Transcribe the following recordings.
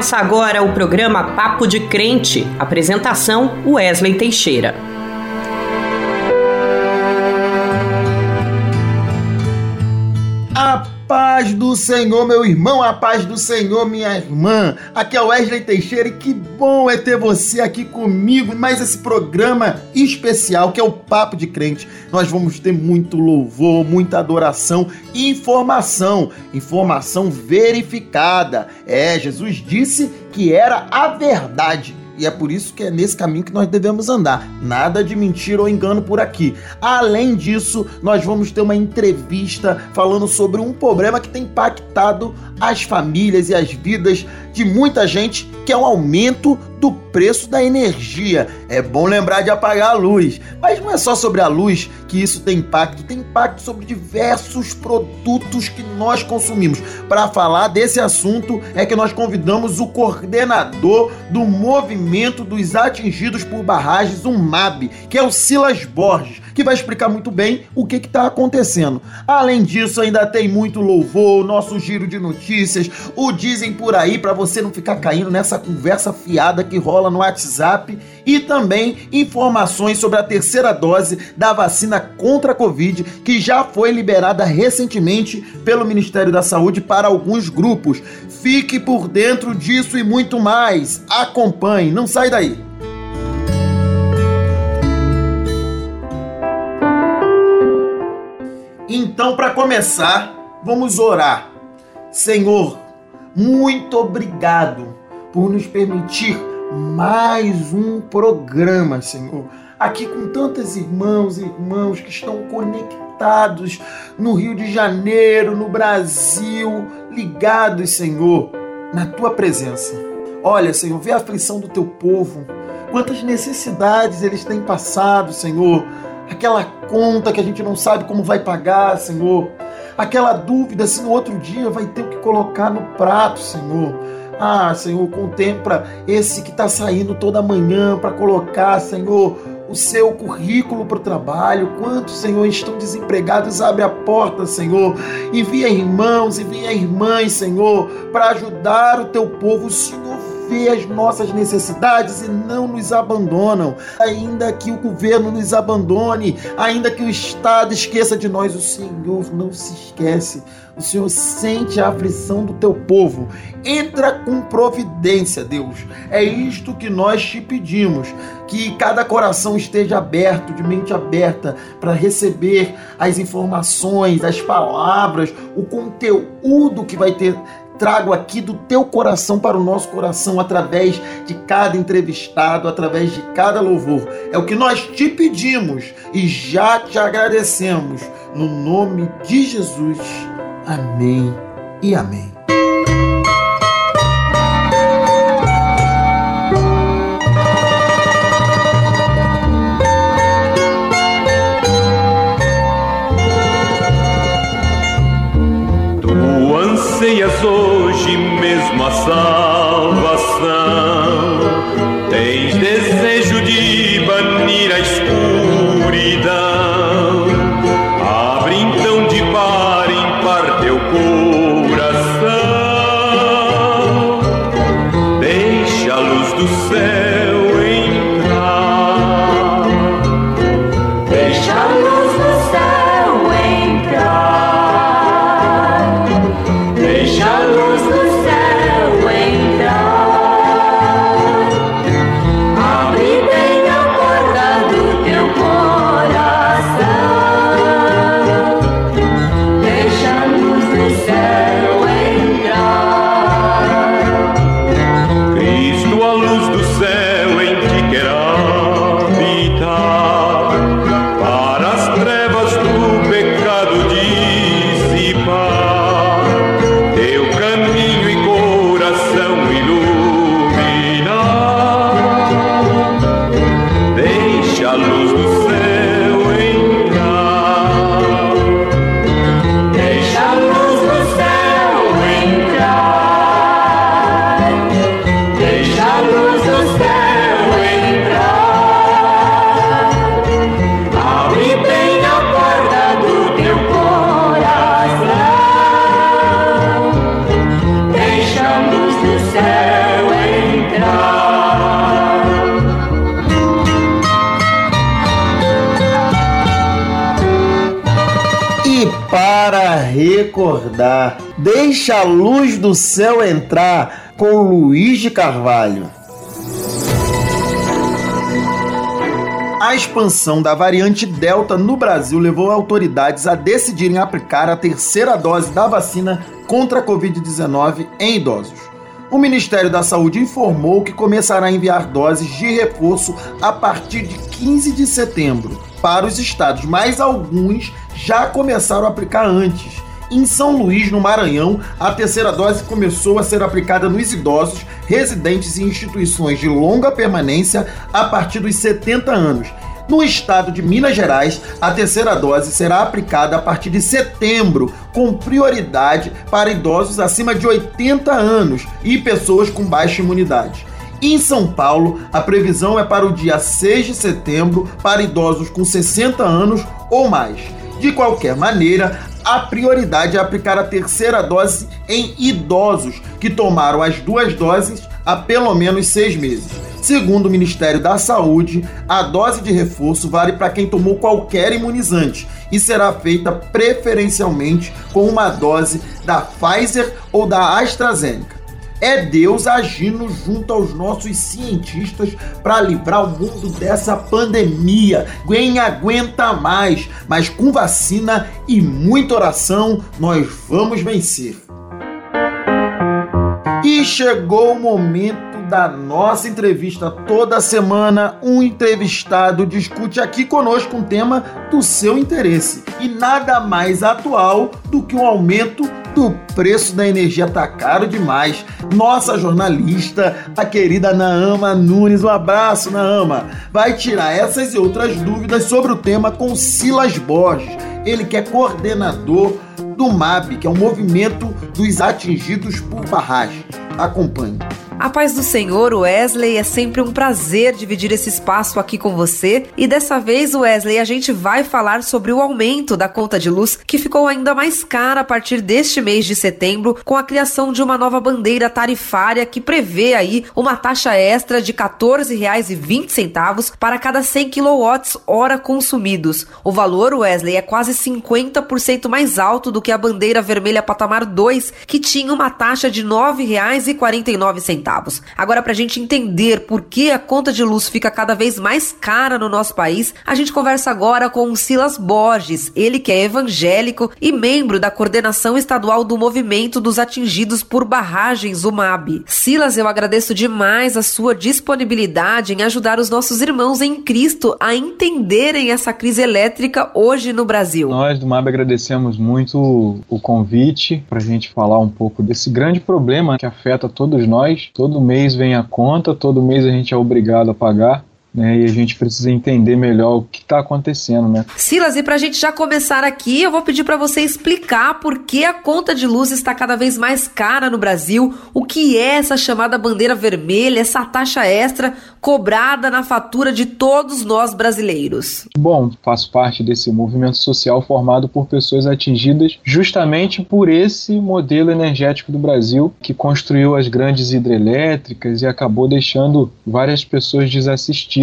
Começa agora o programa Papo de Crente. Apresentação: Wesley Teixeira. Paz do Senhor, meu irmão, a paz do Senhor, minha irmã. Aqui é Wesley Teixeira e que bom é ter você aqui comigo. Mais esse programa especial que é o Papo de Crente. Nós vamos ter muito louvor, muita adoração e informação. Informação verificada. É, Jesus disse que era a verdade e é por isso que é nesse caminho que nós devemos andar. Nada de mentira ou engano por aqui. Além disso, nós vamos ter uma entrevista falando sobre um problema que tem impactado as famílias e as vidas de muita gente, que é o aumento do preço da energia. É bom lembrar de apagar a luz, mas não é só sobre a luz que isso tem impacto, tem impacto sobre diversos produtos que nós consumimos. Para falar desse assunto é que nós convidamos o coordenador do movimento dos atingidos por barragens, o MAB, que é o Silas Borges, que vai explicar muito bem o que está acontecendo. Além disso, ainda tem muito louvor, nosso giro de notícias, o dizem por aí para você não ficar caindo nessa conversa fiada que rola no WhatsApp e também informações sobre a terceira dose da vacina contra a Covid que já foi liberada recentemente pelo Ministério da Saúde para alguns grupos. Fique por dentro disso e muito mais. Acompanhe, não sai daí. Então, para começar, vamos orar. Senhor, muito obrigado por nos permitir mais um programa, Senhor. Aqui com tantos irmãos e irmãos que estão conectados no Rio de Janeiro, no Brasil, ligados, Senhor, na tua presença. Olha, Senhor, vê a aflição do teu povo, quantas necessidades eles têm passado, Senhor. Aquela conta que a gente não sabe como vai pagar, Senhor aquela dúvida se no outro dia vai ter o que colocar no prato, Senhor. Ah, Senhor, contempla esse que está saindo toda manhã para colocar, Senhor, o seu currículo para o trabalho. Quantos, Senhor, estão desempregados? Abre a porta, Senhor. Envia irmãos, envia irmãs, Senhor, para ajudar o teu povo. Senhor vê as nossas necessidades e não nos abandonam. Ainda que o governo nos abandone, ainda que o Estado esqueça de nós, o Senhor não se esquece. O Senhor sente a aflição do teu povo. Entra com providência, Deus. É isto que nós te pedimos. Que cada coração esteja aberto, de mente aberta, para receber as informações, as palavras, o conteúdo que vai ter trago aqui do teu coração para o nosso coração através de cada entrevistado, através de cada louvor. É o que nós te pedimos e já te agradecemos. No nome de Jesus. Amém e amém. Anseias hoje mesmo a salvação. Deixa a luz do céu entrar com Luiz de Carvalho. A expansão da variante Delta no Brasil levou autoridades a decidirem aplicar a terceira dose da vacina contra a Covid-19 em idosos. O Ministério da Saúde informou que começará a enviar doses de reforço a partir de 15 de setembro para os estados, mas alguns já começaram a aplicar antes. Em São Luís, no Maranhão, a terceira dose começou a ser aplicada nos idosos residentes em instituições de longa permanência a partir dos 70 anos. No estado de Minas Gerais, a terceira dose será aplicada a partir de setembro, com prioridade para idosos acima de 80 anos e pessoas com baixa imunidade. Em São Paulo, a previsão é para o dia 6 de setembro para idosos com 60 anos ou mais. De qualquer maneira, a prioridade é aplicar a terceira dose em idosos que tomaram as duas doses há pelo menos seis meses. Segundo o Ministério da Saúde, a dose de reforço vale para quem tomou qualquer imunizante e será feita preferencialmente com uma dose da Pfizer ou da AstraZeneca. É Deus agindo junto aos nossos cientistas para livrar o mundo dessa pandemia. Quem aguenta mais? Mas com vacina e muita oração, nós vamos vencer. E chegou o momento da nossa entrevista. Toda semana, um entrevistado discute aqui conosco um tema do seu interesse. E nada mais atual do que o aumento do preço da energia tá caro demais. Nossa jornalista, a querida Naama Nunes, um abraço, Naama. Vai tirar essas e outras dúvidas sobre o tema com Silas Borges. Ele que é coordenador do MAB, que é o Movimento dos Atingidos por Barragem. Acompanhe. A paz do Senhor, Wesley, é sempre um prazer dividir esse espaço aqui com você. E dessa vez, Wesley, a gente vai falar sobre o aumento da conta de luz, que ficou ainda mais cara a partir deste mês de setembro, com a criação de uma nova bandeira tarifária que prevê aí uma taxa extra de R$ 14,20 para cada 100 kWh consumidos. O valor, Wesley, é quase 50% mais alto do que a bandeira vermelha patamar 2, que tinha uma taxa de R$ 9,49 centavos. Agora, para a gente entender por que a conta de luz fica cada vez mais cara no nosso país, a gente conversa agora com o Silas Borges, ele que é evangélico e membro da coordenação estadual do Movimento dos Atingidos por Barragens, o MAB. Silas, eu agradeço demais a sua disponibilidade em ajudar os nossos irmãos em Cristo a entenderem essa crise elétrica hoje no Brasil. Nós do MAB agradecemos muito o convite para a gente falar um pouco desse grande problema que afeta todos nós, Todo mês vem a conta, todo mês a gente é obrigado a pagar né? E a gente precisa entender melhor o que está acontecendo, né? Silas, e para a gente já começar aqui, eu vou pedir para você explicar por que a conta de luz está cada vez mais cara no Brasil, o que é essa chamada bandeira vermelha, essa taxa extra cobrada na fatura de todos nós brasileiros. Bom, faço parte desse movimento social formado por pessoas atingidas justamente por esse modelo energético do Brasil que construiu as grandes hidrelétricas e acabou deixando várias pessoas desassistidas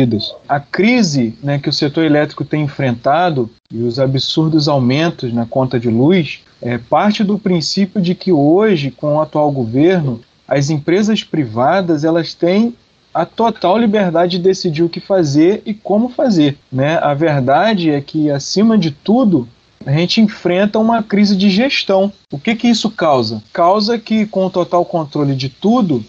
a crise né, que o setor elétrico tem enfrentado e os absurdos aumentos na conta de luz é parte do princípio de que hoje, com o atual governo, as empresas privadas elas têm a total liberdade de decidir o que fazer e como fazer. Né? A verdade é que, acima de tudo, a gente enfrenta uma crise de gestão. O que, que isso causa? Causa que, com o total controle de tudo,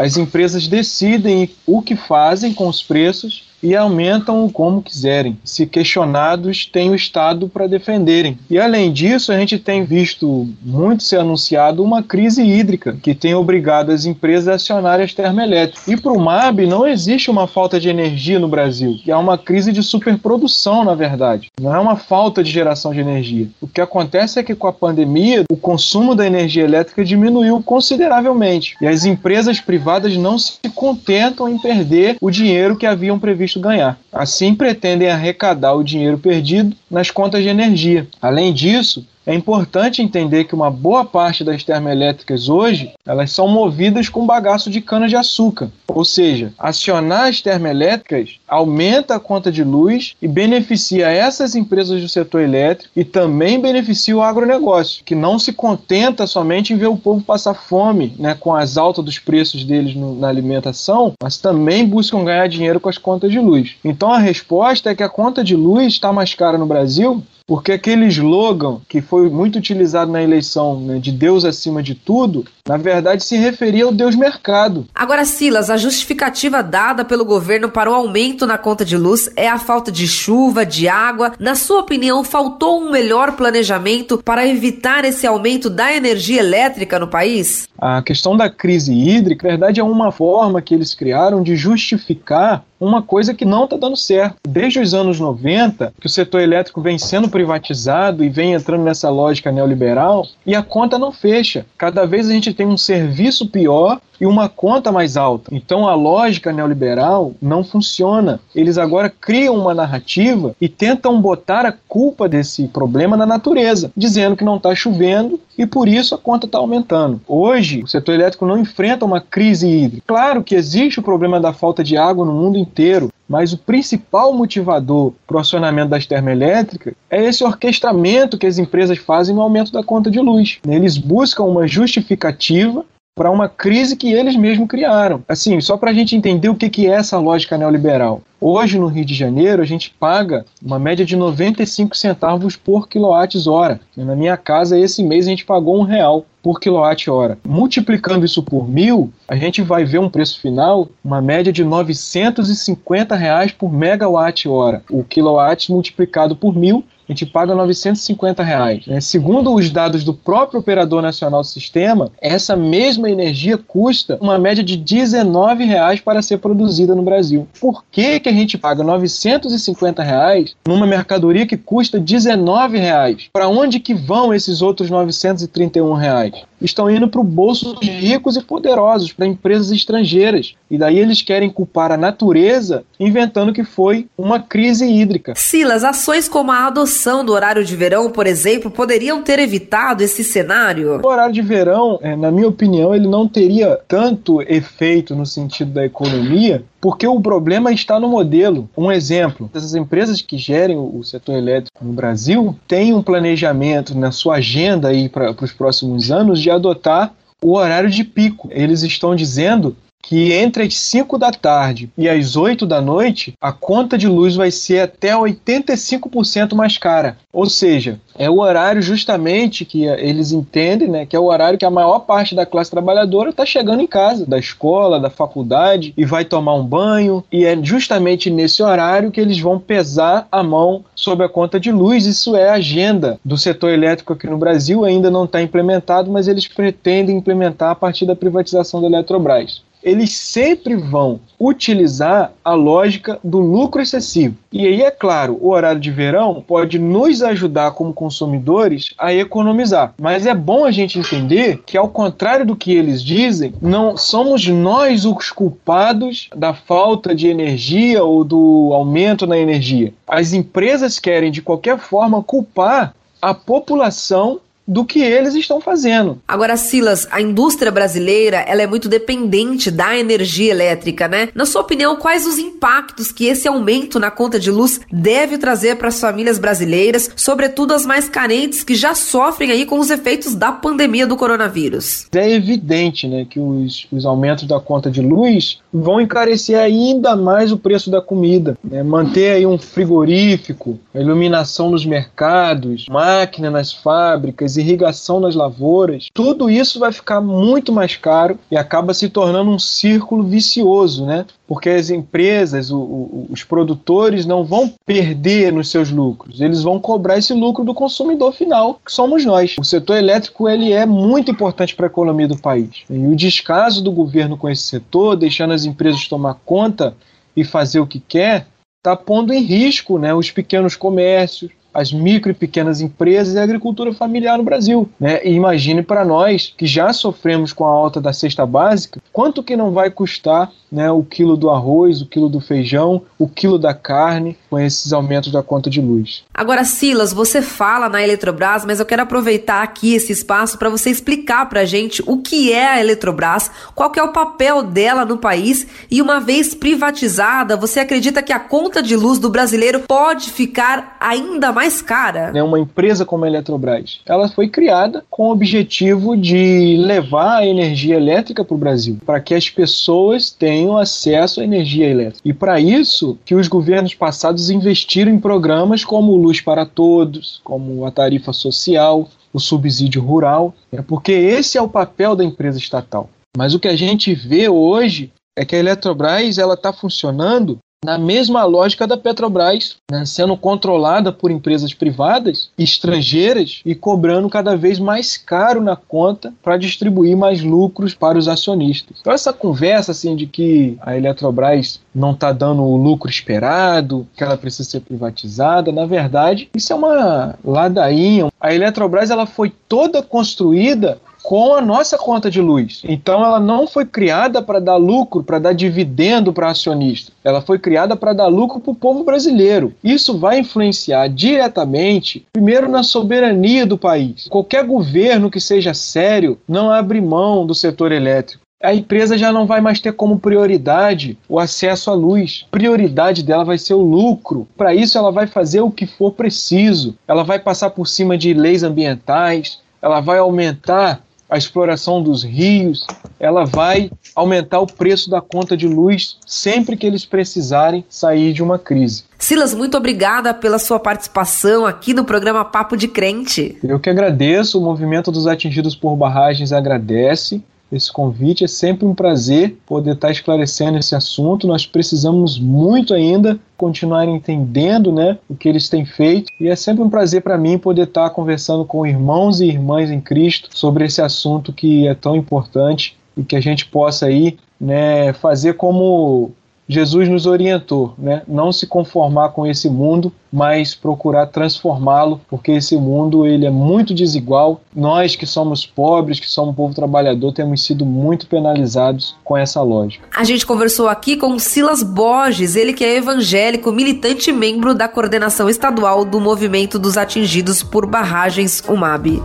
as empresas decidem o que fazem com os preços e aumentam como quiserem. Se questionados, tem o Estado para defenderem. E além disso, a gente tem visto muito ser anunciado uma crise hídrica que tem obrigado as empresas a acionarem as termoelétricas. E para o MAB não existe uma falta de energia no Brasil, que é uma crise de superprodução, na verdade. Não é uma falta de geração de energia. O que acontece é que com a pandemia, o consumo da energia elétrica diminuiu consideravelmente e as empresas privadas não se contentam em perder o dinheiro que haviam previsto ganhar. Assim, pretendem arrecadar o dinheiro perdido nas contas de energia. Além disso, É importante entender que uma boa parte das termoelétricas hoje, elas são movidas com bagaço de cana de açúcar. Ou seja, acionar as termoelétricas aumenta a conta de luz e beneficia essas empresas do setor elétrico e também beneficia o agronegócio, que não se contenta somente em ver o povo passar fome né, com as altas dos preços deles no, na alimentação, mas também buscam ganhar dinheiro com as contas de luz. Então a resposta é que a conta de luz está mais cara no Brasil Brasil porque aquele slogan que foi muito utilizado na eleição né, de Deus acima de tudo, na verdade se referia ao Deus mercado. Agora, Silas, a justificativa dada pelo governo para o aumento na conta de luz é a falta de chuva, de água. Na sua opinião, faltou um melhor planejamento para evitar esse aumento da energia elétrica no país? A questão da crise hídrica, na verdade, é uma forma que eles criaram de justificar uma coisa que não está dando certo. Desde os anos 90, que o setor elétrico vem sendo privatizado e vem entrando nessa lógica neoliberal, e a conta não fecha. Cada vez a gente tem um serviço pior e uma conta mais alta. Então a lógica neoliberal não funciona. Eles agora criam uma narrativa e tentam botar a culpa desse problema na natureza, dizendo que não está chovendo e por isso a conta está aumentando. Hoje, o setor elétrico não enfrenta uma crise hídrica. Claro que existe o problema da falta de água no mundo inteiro, mas o principal motivador para o acionamento das termoelétricas é esse orquestramento que as empresas fazem no aumento da conta de luz. Eles buscam uma justificativa para uma crise que eles mesmos criaram. Assim, só para a gente entender o que, que é essa lógica neoliberal. Hoje, no Rio de Janeiro, a gente paga uma média de 95 centavos por quilowatt-hora. Na minha casa, esse mês, a gente pagou um real por quilowatt-hora. Multiplicando isso por mil, a gente vai ver um preço final, uma média de 950 reais por megawatt-hora. O quilowatt multiplicado por mil a gente paga 950 reais. Né? Segundo os dados do próprio operador nacional do sistema, essa mesma energia custa uma média de 19 reais para ser produzida no Brasil. Por que, que a gente paga 950 reais numa mercadoria que custa 19 reais? Para onde que vão esses outros 931 reais? Estão indo para o bolso dos ricos e poderosos, para empresas estrangeiras. E daí eles querem culpar a natureza, inventando que foi uma crise hídrica. Silas, ações como a adoção do horário de verão, por exemplo, poderiam ter evitado esse cenário? O horário de verão, é, na minha opinião, ele não teria tanto efeito no sentido da economia, porque o problema está no modelo. Um exemplo: essas empresas que gerem o setor elétrico no Brasil têm um planejamento na sua agenda aí para os próximos anos adotar o horário de pico. Eles estão dizendo que entre as 5 da tarde e as 8 da noite, a conta de luz vai ser até 85% mais cara. Ou seja, é o horário justamente que eles entendem, né, que é o horário que a maior parte da classe trabalhadora está chegando em casa, da escola, da faculdade e vai tomar um banho, e é justamente nesse horário que eles vão pesar a mão sobre a conta de luz. Isso é a agenda do setor elétrico aqui no Brasil, ainda não está implementado, mas eles pretendem implementar a partir da privatização da Eletrobras eles sempre vão utilizar a lógica do lucro excessivo. E aí, é claro, o horário de verão pode nos ajudar como consumidores a economizar. Mas é bom a gente entender que, ao contrário do que eles dizem, não somos nós os culpados da falta de energia ou do aumento na energia. As empresas querem, de qualquer forma, culpar a população do que eles estão fazendo. Agora, Silas, a indústria brasileira ela é muito dependente da energia elétrica, né? Na sua opinião, quais os impactos que esse aumento na conta de luz deve trazer para as famílias brasileiras, sobretudo as mais carentes que já sofrem aí com os efeitos da pandemia do coronavírus? É evidente, né, que os, os aumentos da conta de luz vão encarecer ainda mais o preço da comida, né? manter aí um frigorífico, iluminação nos mercados, máquina nas fábricas irrigação nas lavouras, tudo isso vai ficar muito mais caro e acaba se tornando um círculo vicioso, né? Porque as empresas, o, o, os produtores não vão perder nos seus lucros, eles vão cobrar esse lucro do consumidor final, que somos nós. O setor elétrico ele é muito importante para a economia do país. E o descaso do governo com esse setor, deixando as empresas tomar conta e fazer o que quer, está pondo em risco né, os pequenos comércios, as micro e pequenas empresas e a agricultura familiar no Brasil. Né? E imagine para nós que já sofremos com a alta da cesta básica, quanto que não vai custar né, o quilo do arroz, o quilo do feijão, o quilo da carne, com esses aumentos da conta de luz. Agora, Silas, você fala na Eletrobras, mas eu quero aproveitar aqui esse espaço para você explicar para a gente o que é a Eletrobras, qual é o papel dela no país e uma vez privatizada, você acredita que a conta de luz do brasileiro pode ficar ainda mais cara? É uma empresa como a Eletrobras. Ela foi criada com o objetivo de levar a energia elétrica para o Brasil, para que as pessoas tenham tenham acesso à energia elétrica. E para isso que os governos passados investiram em programas como Luz para Todos, como a tarifa social, o subsídio rural, é porque esse é o papel da empresa estatal. Mas o que a gente vê hoje é que a Eletrobras ela está funcionando na mesma lógica da Petrobras, né, sendo controlada por empresas privadas, estrangeiras e cobrando cada vez mais caro na conta para distribuir mais lucros para os acionistas. Então essa conversa assim de que a Eletrobras não está dando o lucro esperado, que ela precisa ser privatizada, na verdade isso é uma ladainha. A Eletrobras ela foi toda construída com a nossa conta de luz. Então ela não foi criada para dar lucro, para dar dividendo para acionista. Ela foi criada para dar lucro para o povo brasileiro. Isso vai influenciar diretamente, primeiro, na soberania do país. Qualquer governo que seja sério não abre mão do setor elétrico a empresa já não vai mais ter como prioridade o acesso à luz. Prioridade dela vai ser o lucro. Para isso, ela vai fazer o que for preciso. Ela vai passar por cima de leis ambientais, ela vai aumentar a exploração dos rios, ela vai aumentar o preço da conta de luz sempre que eles precisarem sair de uma crise. Silas, muito obrigada pela sua participação aqui no programa Papo de Crente. Eu que agradeço, o movimento dos atingidos por barragens agradece esse convite. É sempre um prazer poder estar esclarecendo esse assunto. Nós precisamos muito ainda continuar entendendo né, o que eles têm feito. E é sempre um prazer para mim poder estar conversando com irmãos e irmãs em Cristo sobre esse assunto que é tão importante e que a gente possa aí né, fazer como Jesus nos orientou, né? Não se conformar com esse mundo, mas procurar transformá-lo, porque esse mundo ele é muito desigual. Nós que somos pobres, que somos um povo trabalhador, temos sido muito penalizados com essa lógica. A gente conversou aqui com Silas Borges, ele que é evangélico, militante membro da coordenação estadual do Movimento dos Atingidos por Barragens UMAB.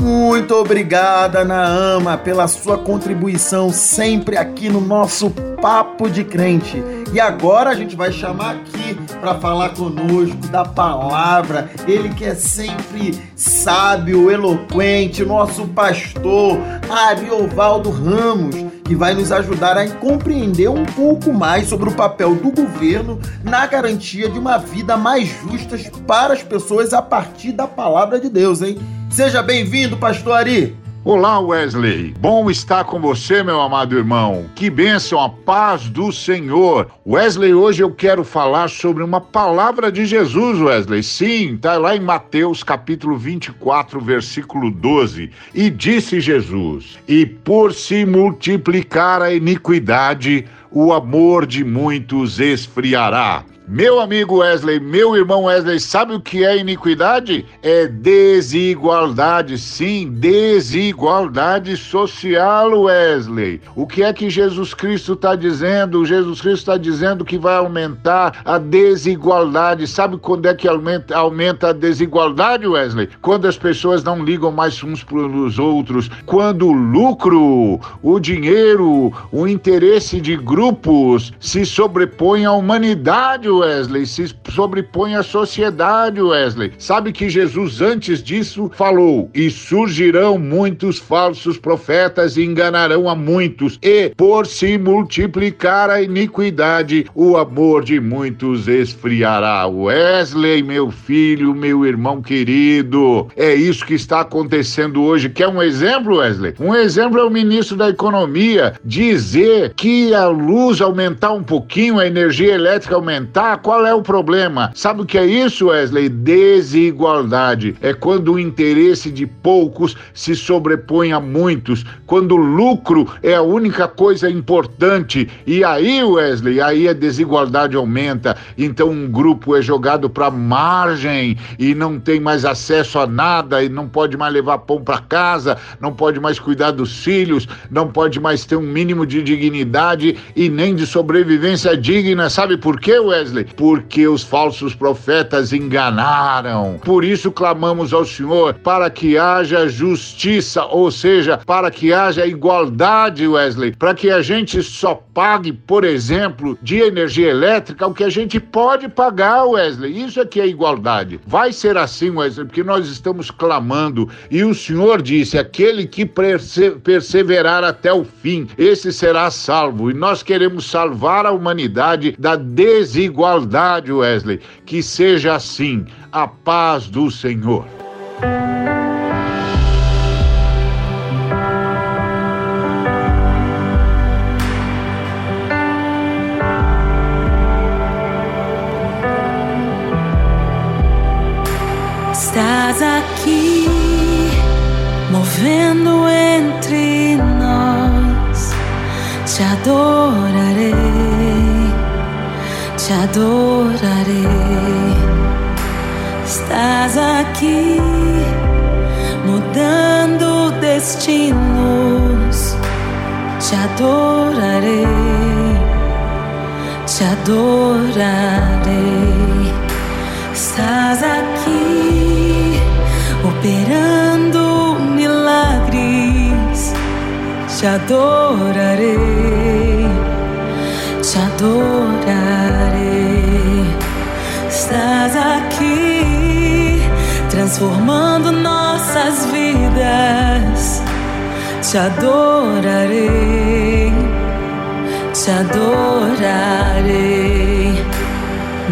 Muito obrigada, Naama, pela sua contribuição sempre aqui no nosso Papo de Crente. E agora a gente vai chamar aqui para falar conosco da palavra, ele que é sempre sábio, eloquente, nosso pastor Ariovaldo Ramos, que vai nos ajudar a compreender um pouco mais sobre o papel do governo na garantia de uma vida mais justa para as pessoas a partir da palavra de Deus, hein? Seja bem-vindo, pastor Ari. Olá, Wesley. Bom estar com você, meu amado irmão. Que bênção, a paz do Senhor. Wesley, hoje eu quero falar sobre uma palavra de Jesus, Wesley. Sim, está lá em Mateus capítulo 24, versículo 12. E disse Jesus: E por se multiplicar a iniquidade, o amor de muitos esfriará. Meu amigo Wesley, meu irmão Wesley, sabe o que é iniquidade? É desigualdade, sim, desigualdade social, Wesley. O que é que Jesus Cristo está dizendo? Jesus Cristo está dizendo que vai aumentar a desigualdade. Sabe quando é que aumenta, aumenta a desigualdade, Wesley? Quando as pessoas não ligam mais uns para os outros, quando o lucro, o dinheiro, o interesse de grupos se sobrepõe à humanidade, Wesley, se sobrepõe à sociedade, Wesley. Sabe que Jesus antes disso falou: "E surgirão muitos falsos profetas e enganarão a muitos, e por se multiplicar a iniquidade, o amor de muitos esfriará." Wesley, meu filho, meu irmão querido, é isso que está acontecendo hoje. Quer um exemplo, Wesley? Um exemplo é o ministro da Economia dizer que a luz aumentar um pouquinho, a energia elétrica aumentar, Ah, qual é o problema? Sabe o que é isso, Wesley? Desigualdade. É quando o interesse de poucos se sobrepõe a muitos, quando o lucro é a única coisa importante. E aí, Wesley, aí a desigualdade aumenta. Então um grupo é jogado para margem e não tem mais acesso a nada e não pode mais levar pão para casa, não pode mais cuidar dos filhos, não pode mais ter um mínimo de dignidade e nem de sobrevivência digna. Sabe por quê, Wesley? Porque os falsos profetas enganaram. Por isso clamamos ao Senhor para que haja justiça, ou seja, para que haja igualdade, Wesley, para que a gente só pague, por exemplo, de energia elétrica o que a gente pode pagar, Wesley. Isso é que é igualdade. Vai ser assim, Wesley, porque nós estamos clamando e o Senhor disse: aquele que perse perseverar até o fim, esse será salvo. E nós queremos salvar a humanidade da desigualdade, Wesley. Que seja assim, a paz do Senhor. Estás aqui, movendo entre nós. Te adorarei, te adorarei. Estás aqui, mudando destinos. Te adorarei, te adorarei. Estás aqui operando milagres. Te adorarei, te adorarei. Estás aqui transformando nossas vidas. Te adorarei, te adorarei.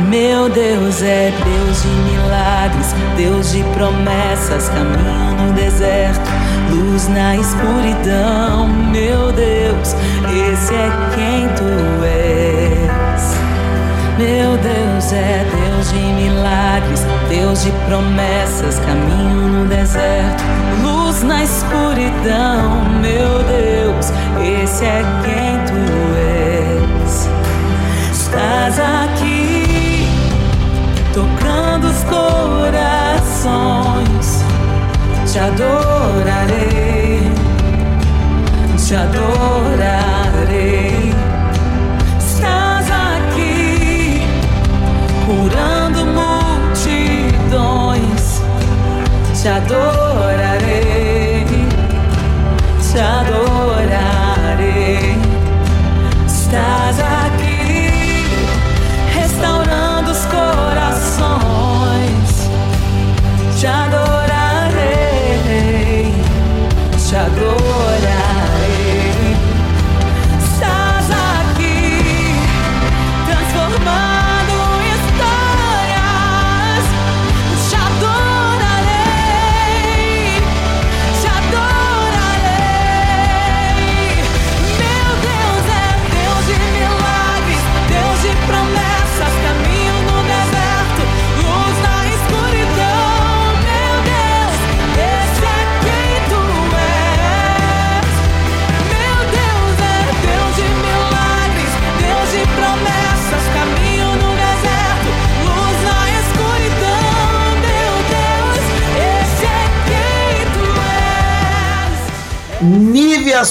Meu Deus é Deus de milagres, Deus de promessas, caminho no deserto, luz na escuridão. Meu Deus, esse é quem tu és. Meu Deus é Deus de milagres, Deus de promessas, caminho no deserto, luz na escuridão. Meu Deus, esse é quem tu és. Estás aqui tocando os corações. Te adorarei, te adorarei. Estás aqui curando multidões. Te adorarei, te adorarei.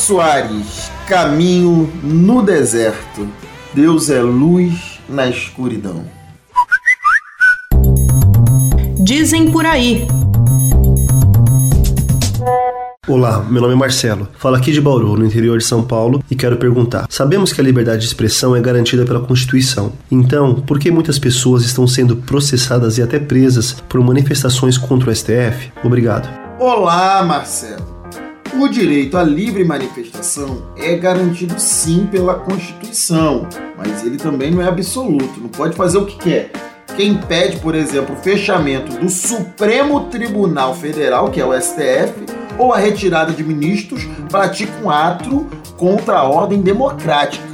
Soares, Caminho no Deserto. Deus é luz na escuridão. Dizem por aí. Olá, meu nome é Marcelo. Falo aqui de Bauru, no interior de São Paulo, e quero perguntar: sabemos que a liberdade de expressão é garantida pela Constituição. Então, por que muitas pessoas estão sendo processadas e até presas por manifestações contra o STF? Obrigado. Olá, Marcelo. O direito à livre manifestação é garantido sim pela Constituição, mas ele também não é absoluto, não pode fazer o que quer. Quem pede, por exemplo, o fechamento do Supremo Tribunal Federal, que é o STF, ou a retirada de ministros, pratica um ato contra a ordem democrática,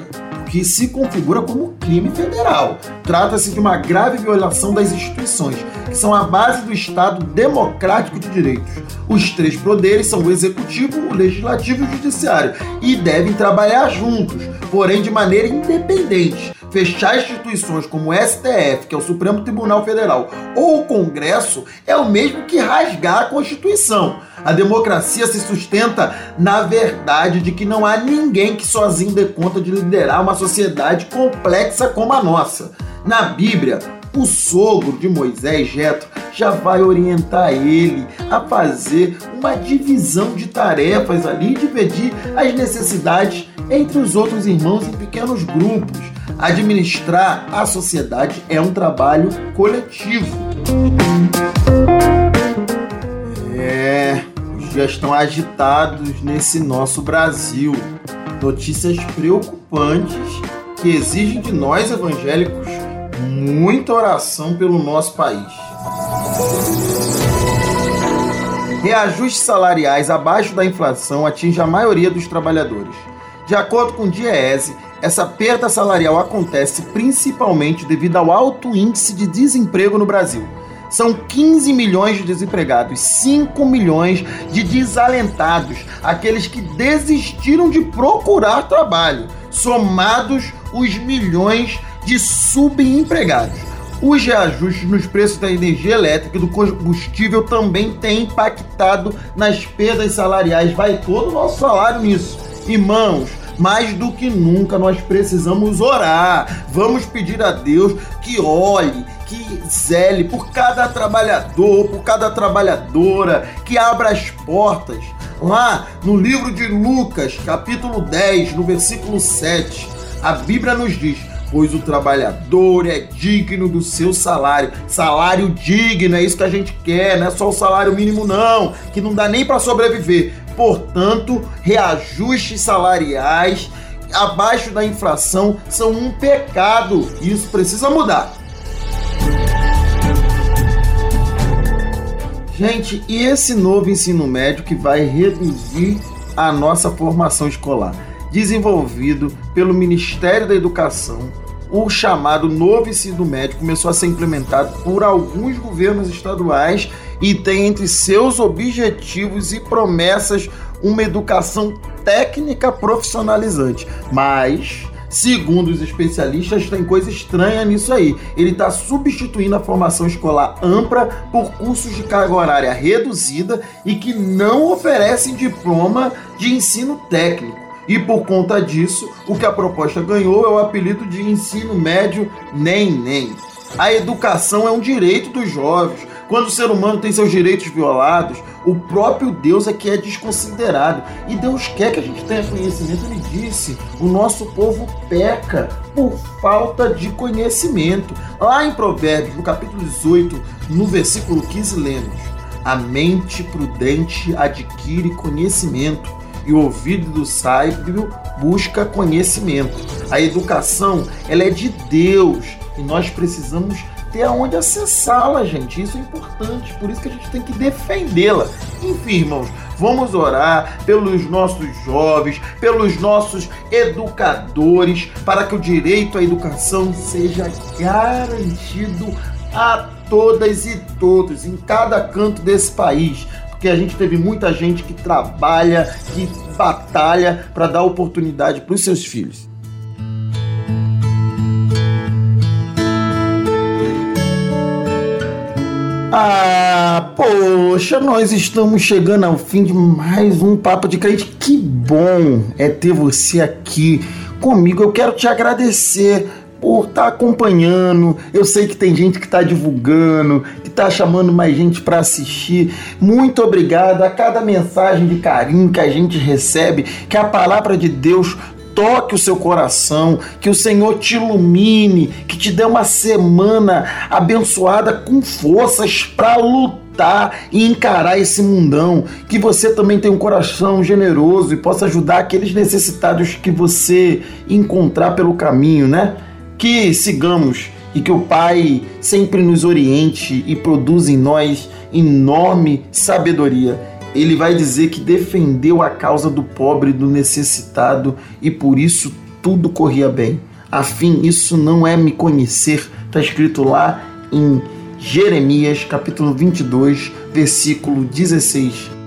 que se configura como crime federal. Trata-se de uma grave violação das instituições, são a base do Estado democrático de direitos. Os três poderes são o executivo, o legislativo e o judiciário e devem trabalhar juntos, porém de maneira independente fechar instituições como o STF, que é o Supremo Tribunal Federal, ou o Congresso, é o mesmo que rasgar a Constituição. A democracia se sustenta na verdade de que não há ninguém que sozinho dê conta de liderar uma sociedade complexa como a nossa. Na Bíblia, o sogro de Moisés, Jetro, já vai orientar ele a fazer uma divisão de tarefas ali, dividir as necessidades entre os outros irmãos em pequenos grupos. Administrar a sociedade é um trabalho coletivo. É, os dias estão agitados nesse nosso Brasil. Notícias preocupantes que exigem de nós evangélicos muita oração pelo nosso país. Reajustes salariais abaixo da inflação atinge a maioria dos trabalhadores. De acordo com o Diese, essa perda salarial acontece principalmente devido ao alto índice de desemprego no Brasil. São 15 milhões de desempregados, 5 milhões de desalentados, aqueles que desistiram de procurar trabalho, somados os milhões de subempregados. Os reajustes nos preços da energia elétrica e do combustível também têm impactado nas perdas salariais. Vai todo o nosso salário nisso. Irmãos, mais do que nunca nós precisamos orar. Vamos pedir a Deus que olhe, que zele por cada trabalhador, por cada trabalhadora, que abra as portas. Lá no livro de Lucas, capítulo 10, no versículo 7, a Bíblia nos diz: pois o trabalhador é digno do seu salário. Salário digno, é isso que a gente quer, não é só o salário mínimo, não, que não dá nem para sobreviver. Portanto, reajustes salariais abaixo da inflação são um pecado. Isso precisa mudar. Gente, e esse novo ensino médio que vai reduzir a nossa formação escolar? Desenvolvido pelo Ministério da Educação, o chamado novo ensino médio começou a ser implementado por alguns governos estaduais e tem entre seus objetivos e promessas uma educação técnica profissionalizante. Mas, segundo os especialistas, tem coisa estranha nisso aí. Ele está substituindo a formação escolar ampla por cursos de carga horária reduzida e que não oferecem diploma de ensino técnico. E por conta disso, o que a proposta ganhou é o apelido de ensino médio nem nem. A educação é um direito dos jovens. Quando o ser humano tem seus direitos violados, o próprio Deus é que é desconsiderado. E Deus quer que a gente tenha conhecimento. Ele disse: o nosso povo peca por falta de conhecimento. Lá em Provérbios, no capítulo 18, no versículo 15, lemos: A mente prudente adquire conhecimento e o ouvido do sábio busca conhecimento. A educação, ela é de Deus e nós precisamos ter aonde acessá-la, gente. Isso é importante, por isso que a gente tem que defendê-la. Enfim, irmãos, vamos orar pelos nossos jovens, pelos nossos educadores, para que o direito à educação seja garantido a todas e todos, em cada canto desse país. Porque a gente teve muita gente que trabalha, que batalha para dar oportunidade para os seus filhos. Ah, poxa, nós estamos chegando ao fim de mais um Papo de Crente. Que bom é ter você aqui comigo. Eu quero te agradecer por estar tá acompanhando. Eu sei que tem gente que está divulgando, que está chamando mais gente para assistir. Muito obrigado a cada mensagem de carinho que a gente recebe, que a palavra de Deus toque o seu coração, que o Senhor te ilumine, que te dê uma semana abençoada com forças para lutar e encarar esse mundão. Que você também tenha um coração generoso e possa ajudar aqueles necessitados que você encontrar pelo caminho, né? Que sigamos e que o Pai sempre nos oriente e produza em nós enorme sabedoria ele vai dizer que defendeu a causa do pobre do necessitado e por isso tudo corria bem. Afim, isso não é me conhecer, está escrito lá em Jeremias capítulo 22, versículo 16.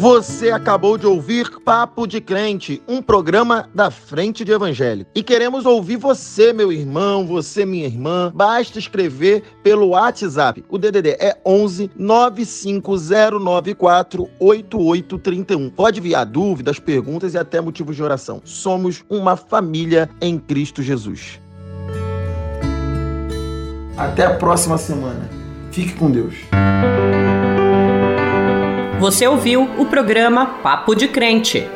Você acabou de ouvir Papo de Crente, um programa da Frente de Evangelho. E queremos ouvir você, meu irmão, você, minha irmã. Basta escrever pelo WhatsApp. O DDD é 11 95094 8831. Pode enviar dúvidas, perguntas e até motivos de oração. Somos uma família em Cristo Jesus. Até a próxima semana. Fique com Deus. Você ouviu o programa Papo de Crente.